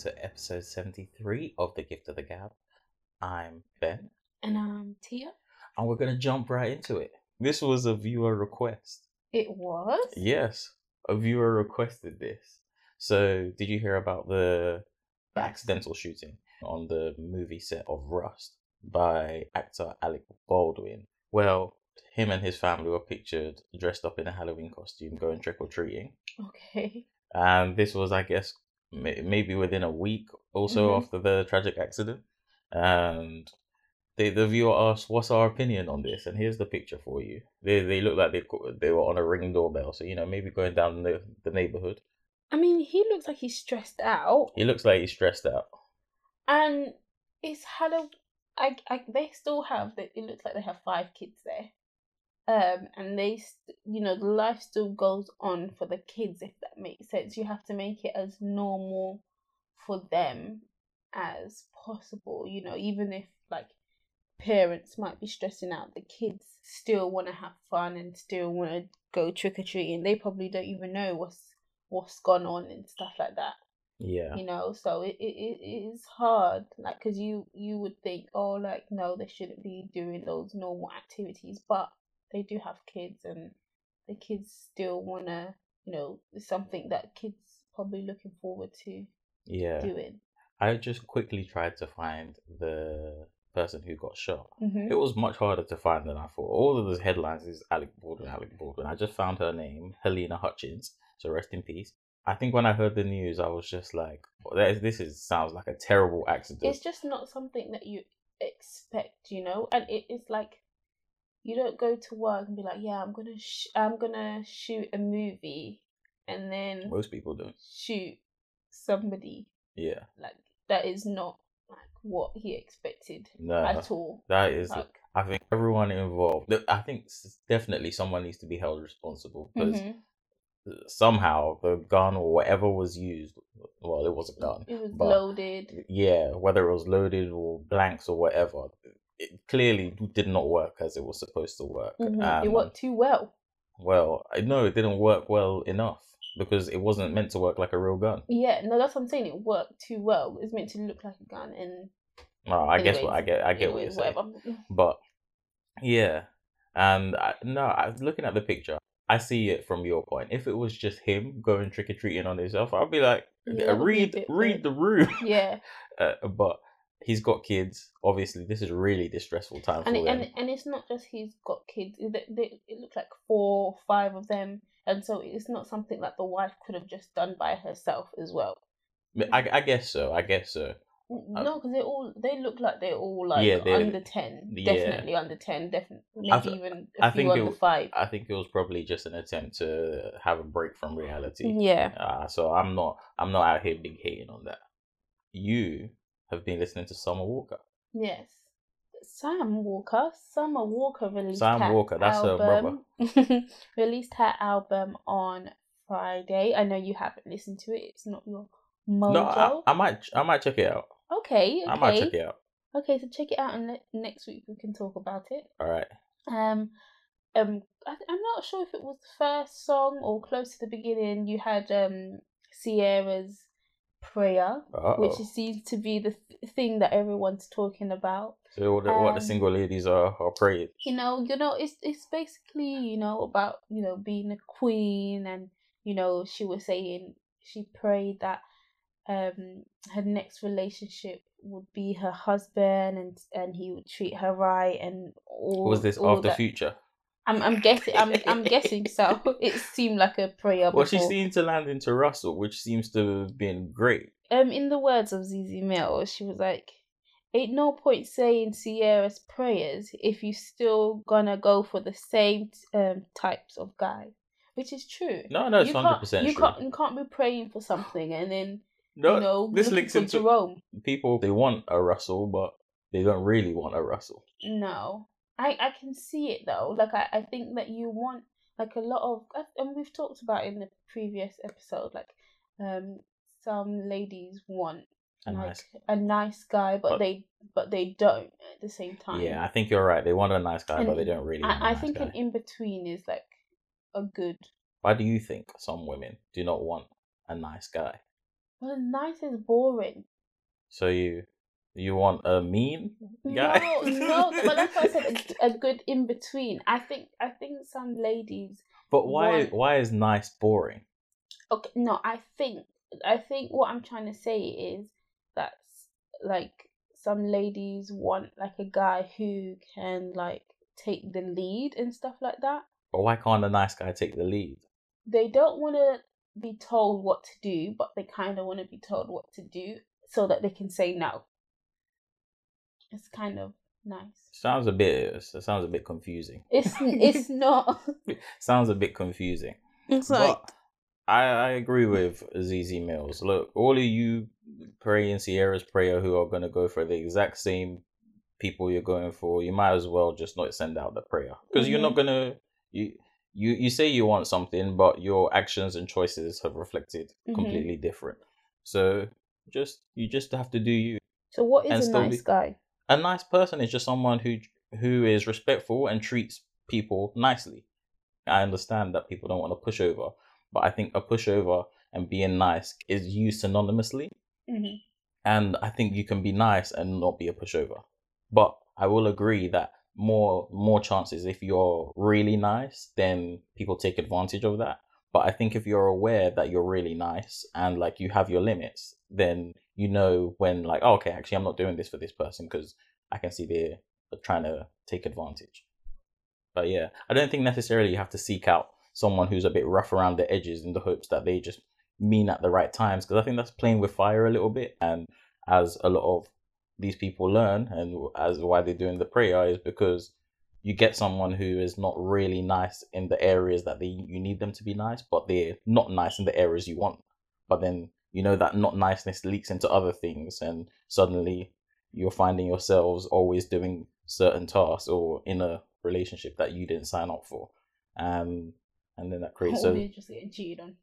to episode 73 of The Gift of the Gab. I'm Ben, And I'm Tia, and we're going to jump right into it. This was a viewer request. it was. Yes, a viewer requested this. So, did you hear about the accidental shooting on the movie set of Rust by actor Alec Baldwin? Well, him and his family were pictured dressed up in a Halloween costume going trick or treating. Okay. and this was i guess maybe within a week or so Mhm. after the tragic accident and the the viewer asked what's our opinion on this and here's the picture for you they they look like they they were on a ring doorbell so you know maybe going down the, the neighborhood I mean, he looks like he's stressed out, he looks like he's stressed out and it's Halloween. I, I, they still have. It looks like they have five kids there. Um, and they, st- you know, the life still goes on for the kids. If that makes sense, you have to make it as normal for them as possible. You know, even if like parents might be stressing out, the kids still want to have fun and still want to go trick or treating. They probably don't even know what's what's gone on and stuff like that yeah you know so it, it, it is hard like because you you would think oh like no they shouldn't be doing those normal activities but they do have kids and the kids still want to you know something that kids probably looking forward to yeah doing i just quickly tried to find the person who got shot mm-hmm. It was much harder to find than I thought. All of those headlines is Alec Baldwin, Alec Baldwin. I just found her name, Halyna Hutchins. So rest in peace. I think when I heard the news, I was just like, "Oh, is- "This is sounds like a terrible accident." it's just not something that you expect you know and it is like you don't go to work and be like yeah i'm gonna sh- i'm gonna shoot a movie and then Most people don't. shoot somebody Yeah, like that is not like what he expected no, at all. that is. Like, I think everyone involved. I think definitely someone needs to be held responsible because mhm. somehow the gun or whatever was used. Well, it was a gun. it was loaded. yeah, whether it was loaded or blanks or whatever, it clearly did not work as it was supposed to work. Mhm. And, it worked too well. Well, I know it didn't work well enough because it wasn't meant to work like a real gun. Yeah, no, that's what I'm saying. It worked too well. It's meant to look like a gun, and No, I guess what I get, I get what you're saying. But yeah, and I, no, I was looking at the picture. I see it from your point. If it was just him going trick or treating on himself, I'd be like, Yeah, would be read, read weird. the room. Yeah, uh, but he's got kids. Obviously, this is a really distressful time and for it, them. and and it's not just he's got kids. It, they, it looked like four, five of them, and so it's not something that the wife could have just done by herself as well. I, I guess so. I guess so. No, because they all they look like they're all like Yeah, they're- under ten, yeah. definitely under ten, definitely I maybe th- even a I few think under five. I think it was probably just an attempt to have a break from reality. Yeah, Uh, so I'm not I'm not out here big hating on that. You have been listening to Summer Walker. yes. Sam Walker, Summer Walker released Sam her Walker, that's her brother. album. released her album on Friday. I know you haven't listened to it. It's not your mojo. No, I, I might I might check it out. okay, I might check it out. okay. So check it out, and ne- next week we can talk about it. All right. Um, um, I, I'm not sure if it was the first song or close to the beginning. You had um Ciara's prayer, Uh-oh. which seems to be the th- thing that everyone's talking about. so what the, what the um, single ladies are are praying. You know, you know, it's it's basically you know about you know being a queen, and you know she was saying she prayed that um her next relationship would be her husband and and he would treat her right and all Was this all after that. Future? I'm I'm guessing I'm I'm guessing so. It seemed like a prayer. Well, she seemed to land into Russell, which seems to have been great. um in the words of Zeze Millz, she was like, "Ain't no point saying Ciara's prayers if you still gonna go for the same um types of guy," which is true. No, no, it's hundred percent you can't you can't be praying for something and then no, you know this links into Jerome. people. They want a Russell, but they don't really want a Russell. No, I I can see it though. Like I I think that you want like a lot of and we've talked about in the previous episode like um some ladies want A like nice, a nice guy but, But- they but they don't at the same time. yeah, I think you're right. They want a nice guy, but they don't really. want a I, I nice think guy. an in between is like a good Why do you think some women do not want a nice guy? Well, nice is boring. So you you want a mean guy? No, no, but like I said, a, a good in between. I think I think some ladies. but why want- why is nice boring? Okay, no, I think I think what I'm trying to say is that like some ladies want like a guy who can like take the lead and stuff like that. But why can't a nice guy take the lead? They don't want to be told what to do, but they kind of want to be told what to do so that they can say no. It's kind of nice. Sounds a bit it sounds a bit confusing. It's it's not. Sounds a bit confusing. It's But I, I agree with Zeze Millz. Look, all of you praying Ciara's prayer who are going to go for the exact same people you're going for, you might as well just not send out the prayer because you're not going to you. You, you say you want something, but your actions and choices have reflected Mhm. completely different. So just you just have to do you. so what is and a nice be- guy? A nice person is just someone who who is respectful and treats people nicely. I understand that people don't want to push over, but I think a pushover and being nice is used synonymously. hmm And I think you can be nice and not be a pushover. But I will agree that more more chances if you're really nice, then people take advantage of that. But I think if you're aware that you're really nice and like you have your limits, then you know when like, oh, okay, actually I'm not doing this for this person because I can see they're they're trying to take advantage. But yeah, I don't think necessarily you have to seek out someone who's a bit rough around the edges in the hopes that they just mean at the right times because I think that's playing with fire a little bit. And as a lot of these people learn, and as why they're doing the prayer is because you get someone who is not really nice in the areas that they you need them to be nice, but they're not nice in the areas you want. But then you know that not niceness leaks into other things, and suddenly you're finding yourselves always doing certain tasks or in a relationship that you didn't sign up for, um, and then that creates Or a they're just getting cheated on.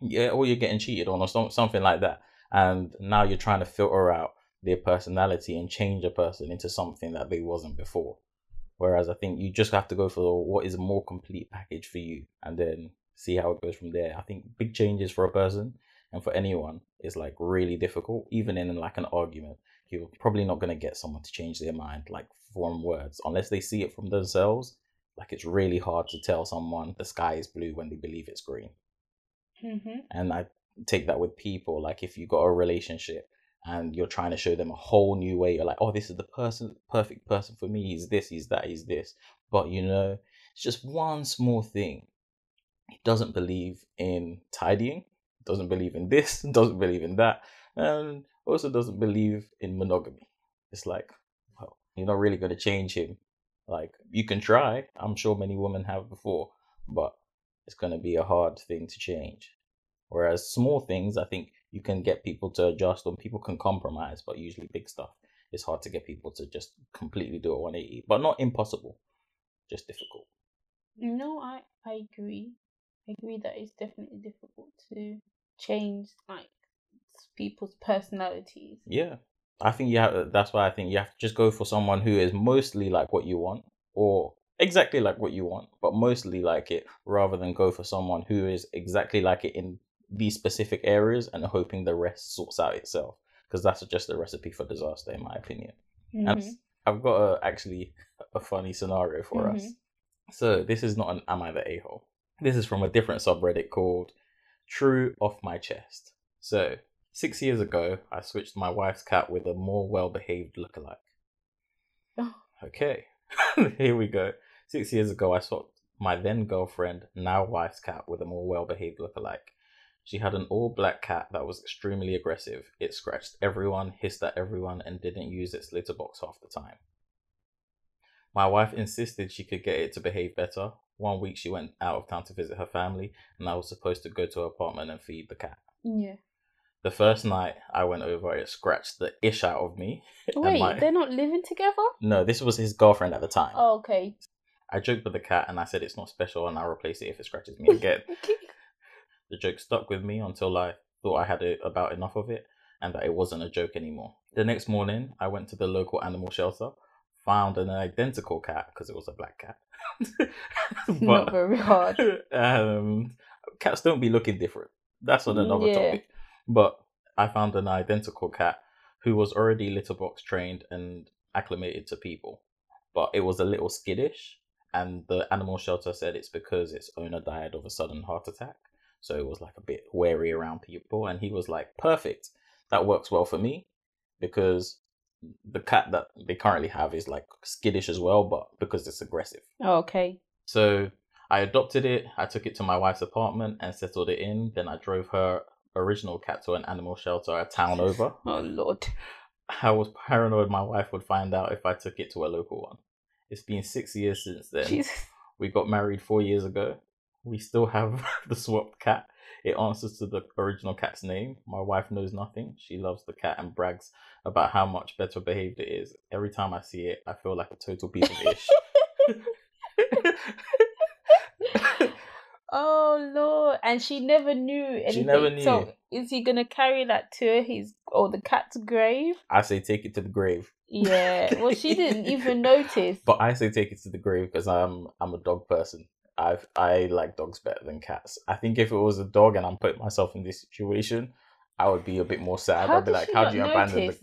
yeah, or you're getting cheated on or some, something like that. And now you're trying to filter out their personality and change a person into something that they wasn't before. Whereas I think you just have to go for what is a more complete package for you and then see how it goes from there. I think big changes for a person and for anyone is like really difficult, even in like an argument. You're probably not going to get someone to change their mind like from words unless they see it from themselves. Like it's really hard to tell someone the sky is blue when they believe it's green hmm and I take that with people. Like if you got a relationship and you're trying to show them a whole new way, you're like, oh, this is the person, perfect person for me. He's this, he's that, he's this. But you know, it's just one small thing. He doesn't believe in tidying, doesn't believe in this, doesn't believe in that, and also doesn't believe in monogamy. It's like, well, you're not really going to change him. Like you can try. I'm sure many women have before, but it's going to be a hard thing to change. Whereas small things, I think you can get people to adjust or people can compromise, but usually big stuff, it's hard to get people to just completely do a 180. But not impossible, just difficult. No, I I agree. I agree that it's definitely difficult to change like people's personalities. Yeah. I think you have, that's why I think you have to just go for someone who is mostly like what you want or exactly like what you want, but mostly like it rather than go for someone who is exactly like it in these specific areas and hoping the rest sorts out itself. Because that's just a recipe for disaster, in my opinion. And Mhm. s- I've got a, actually a funny scenario for us. So this is not an Am I the A hole? This is from a different subreddit called True Off My Chest. So six years ago, I switched my wife's cat with a more well behaved lookalike. Okay, here we go. Six years ago, I swapped my then girlfriend, now wife's cat with a more well behaved lookalike. She had an all black cat that was extremely aggressive. It scratched everyone, hissed at everyone, and didn't use its litter box half the time. My wife insisted she could get it to behave better. One week she went out of town to visit her family, and I was supposed to go to her apartment and feed the cat. Yeah. The first night I went over, it scratched the ish out of me. Wait, my- they're not living together? No, this was his girlfriend at the time. Oh, okay. I joked with the cat and I said it's not special and I'll replace it if it scratches me again. the joke stuck with me until I thought I had it about enough of it and that it wasn't a joke anymore. The next morning, I went to the local animal shelter, found an identical cat because it was a black cat. not very hard. um, cats don't be looking different. That's on another Yeah. topic. But I found an identical cat who was already litter box trained and acclimated to people, but it was a little skittish. And the animal shelter said it's because its owner died of a sudden heart attack. So it was like a bit wary around people. And he was like, perfect. That works well for me because the cat that they currently have is like skittish as well, but because it's aggressive. Oh, okay. So I adopted it. I took it to my wife's apartment and settled it in. Then I drove her original cat to an animal shelter a town over. Oh lord. I was paranoid my wife would find out if I took it to a local one. It's been six years since then. Jesus. We got married four years ago. We still have the swapped cat. It answers to the original cat's name. My wife knows nothing. She loves the cat and brags about how much better behaved it is. Every time I see it, I feel like a total piece of ish. oh lord. And she never knew anything. She never knew. So is he gonna carry that to his or the cat's grave? I say take it to the grave. Yeah. Well she didn't even notice. But I say take it to the grave because I'm I'm a dog person. I I like dogs better than cats. I think if it was a dog and I'm putting myself in this situation, I would be a bit more sad. How I'd be like, how do you abandon the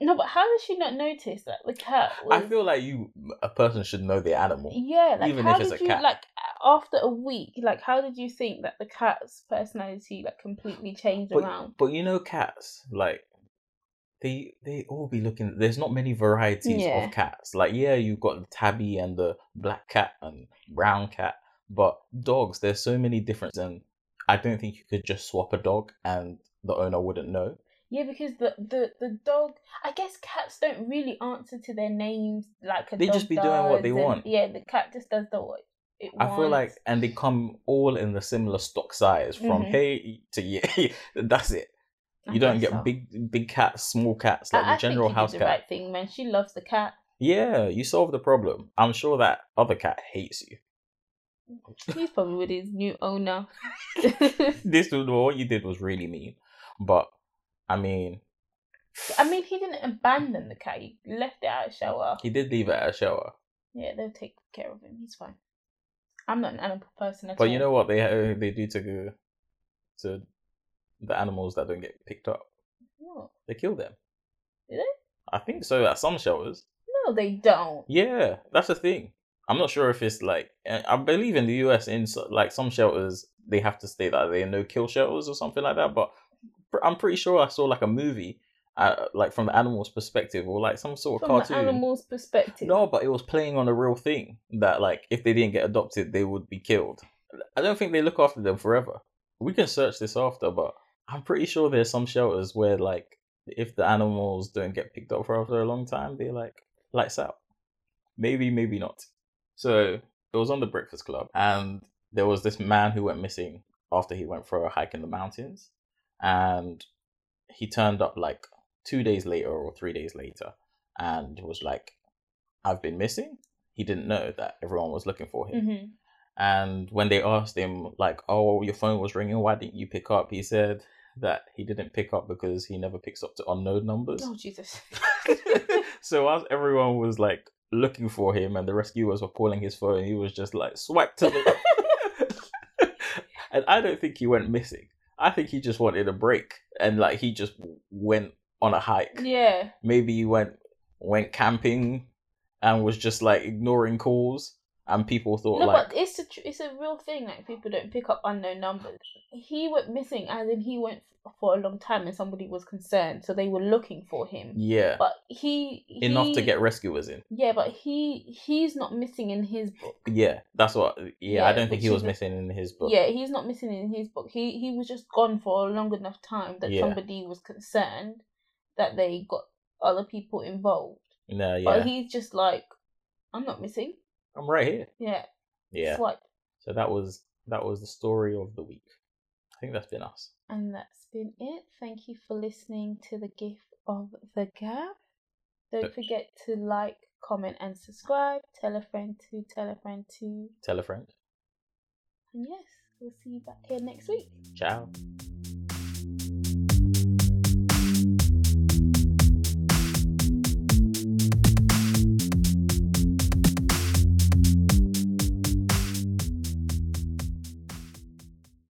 No, but how did she not notice that the cat was I feel like you a person should know the animal. Yeah, like even if it's a you cat. like after a week, like how did you think that the cat's personality like completely changed around? But, but you know cats, like they they all be looking there's not many varieties Yeah. of cats. Like yeah, you've got the tabby and the black cat and brown cat, but dogs, there's so many differences, and I don't think you could just swap a dog and the owner wouldn't know. Yeah, because the, the the dog, I guess cats don't really answer to their names like a They just be doing what they and- want. Yeah, the cat just does the what it I wants. feel like and they come all in the similar stock size from Mhm. hey to yeah. That's it. I You don't get so. big big cats, small cats like I the general think you house did cat. the right thing, man. She loves the cat. Yeah, you solved the problem. I'm sure that other cat hates you. He's probably with his new owner. this was what you did was really mean, but I mean, I mean, he didn't abandon the cat. He left it at a shower. he did leave it at a shower. Yeah, they'll take care of him. He's fine. I'm not an animal person at But all. you know what they uh, they do to to the animals that don't get picked up? What? They kill them. Do they? I think so at some shelters. No, they don't. Yeah, that's the thing. I'm not sure if it's like I believe in the US in like some shelters they have to state that they're no kill shelters or something like that. But I'm pretty sure I saw like a movie, uh, like from the animal's perspective or like some sort of From cartoon. the animal's perspective. No, but it was playing on a real thing that like if they didn't get adopted, they would be killed. I don't think they look after them forever. We can search this after, but I'm pretty sure there's some shelters where like if the animals don't get picked up for after a long time, they like lights out. Maybe, maybe not. So it was on the Breakfast Club, and there was this man who went missing after he went for a hike in the mountains, and he turned up like two days later or three days later, and was like, "I've been missing." He didn't know that everyone was looking for him. hmm And when they asked him, like, "Oh, your phone was ringing. Why didn't you pick up?" He said that he didn't pick up because he never picks up to unknown numbers. Oh Jesus. so whilst everyone was like looking for him and the rescuers were calling his phone, he was just like swiped to the. and I don't think he went missing. I think he just wanted a break and like he just went on a hike. yeah. Maybe he went went camping and was just like ignoring calls and people thought No, like but it's a tr- it's a real thing. Like people don't pick up unknown numbers. He went missing, as in he went for a long time, and somebody was concerned, so they were looking for him. yeah But he, enough to he- get rescuers in. Yeah, but he he's not missing in his book. Yeah, that's what. Yeah, I don't think he was missing in his book. Yeah, he's not missing in his book. He he was just gone for a long enough time that Yeah. somebody was concerned that they got other people involved. No, yeah, But he's just like, I'm not missing. I'm right here. Yeah. Yeah. Swipe. So that was that was the story of the week. I think that's been us. And that's been it. Thank you for listening to the gift of the gab. Don't forget to like, comment, and subscribe. Tell a friend to tell a friend to. Tell a friend. And yes, we'll see you back here next week. Ciao.